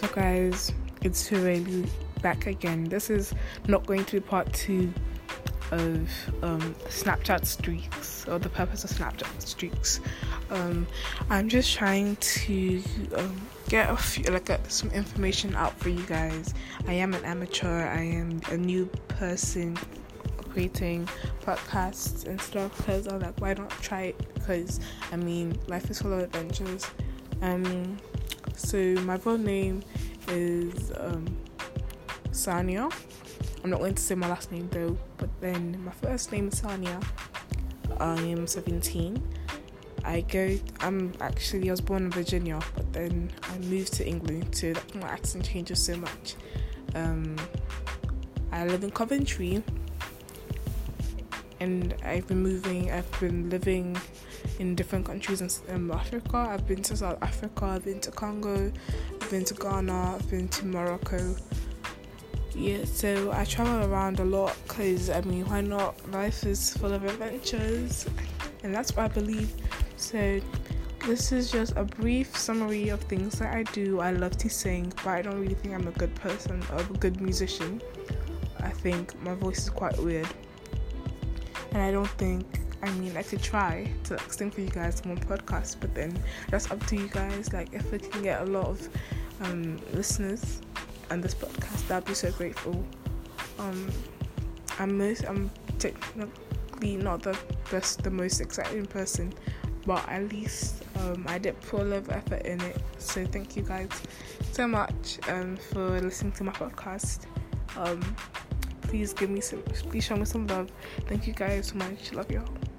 up, guys? It's Hureli back again. This is not going to be part two of um, Snapchat streaks or the purpose of Snapchat streaks. Um, I'm just trying to um, get a few, like a, some information out for you guys. I am an amateur. I am a new person creating podcasts and stuff because I'm like, why not try it? Because I mean, life is full of adventures. Um, so my full name is um. I'm not going to say my last name though, but then my first name is Sania. I am 17. I go. I'm actually I was born in Virginia, but then I moved to England, so my accent changes so much. Um, I live in Coventry, and I've been moving. I've been living in different countries in um, Africa. I've been to South Africa. I've been to Congo. I've been to Ghana. I've been to Morocco. Yeah, so I travel around a lot because I mean, why not? Life is full of adventures, and that's what I believe. So, this is just a brief summary of things that I do. I love to sing, but I don't really think I'm a good person or a good musician. I think my voice is quite weird and I don't think I mean I could try to like, sing for you guys on one podcast, but then that's up to you guys. Like if we can get a lot of um, listeners on this podcast, that'd be so grateful. Um, I'm most I'm technically not the best, the most exciting person, but at least um, I did put a lot of effort in it. So thank you guys so much um, for listening to my podcast. Please give me some please show me some love. Thank you guys so much. Love y'all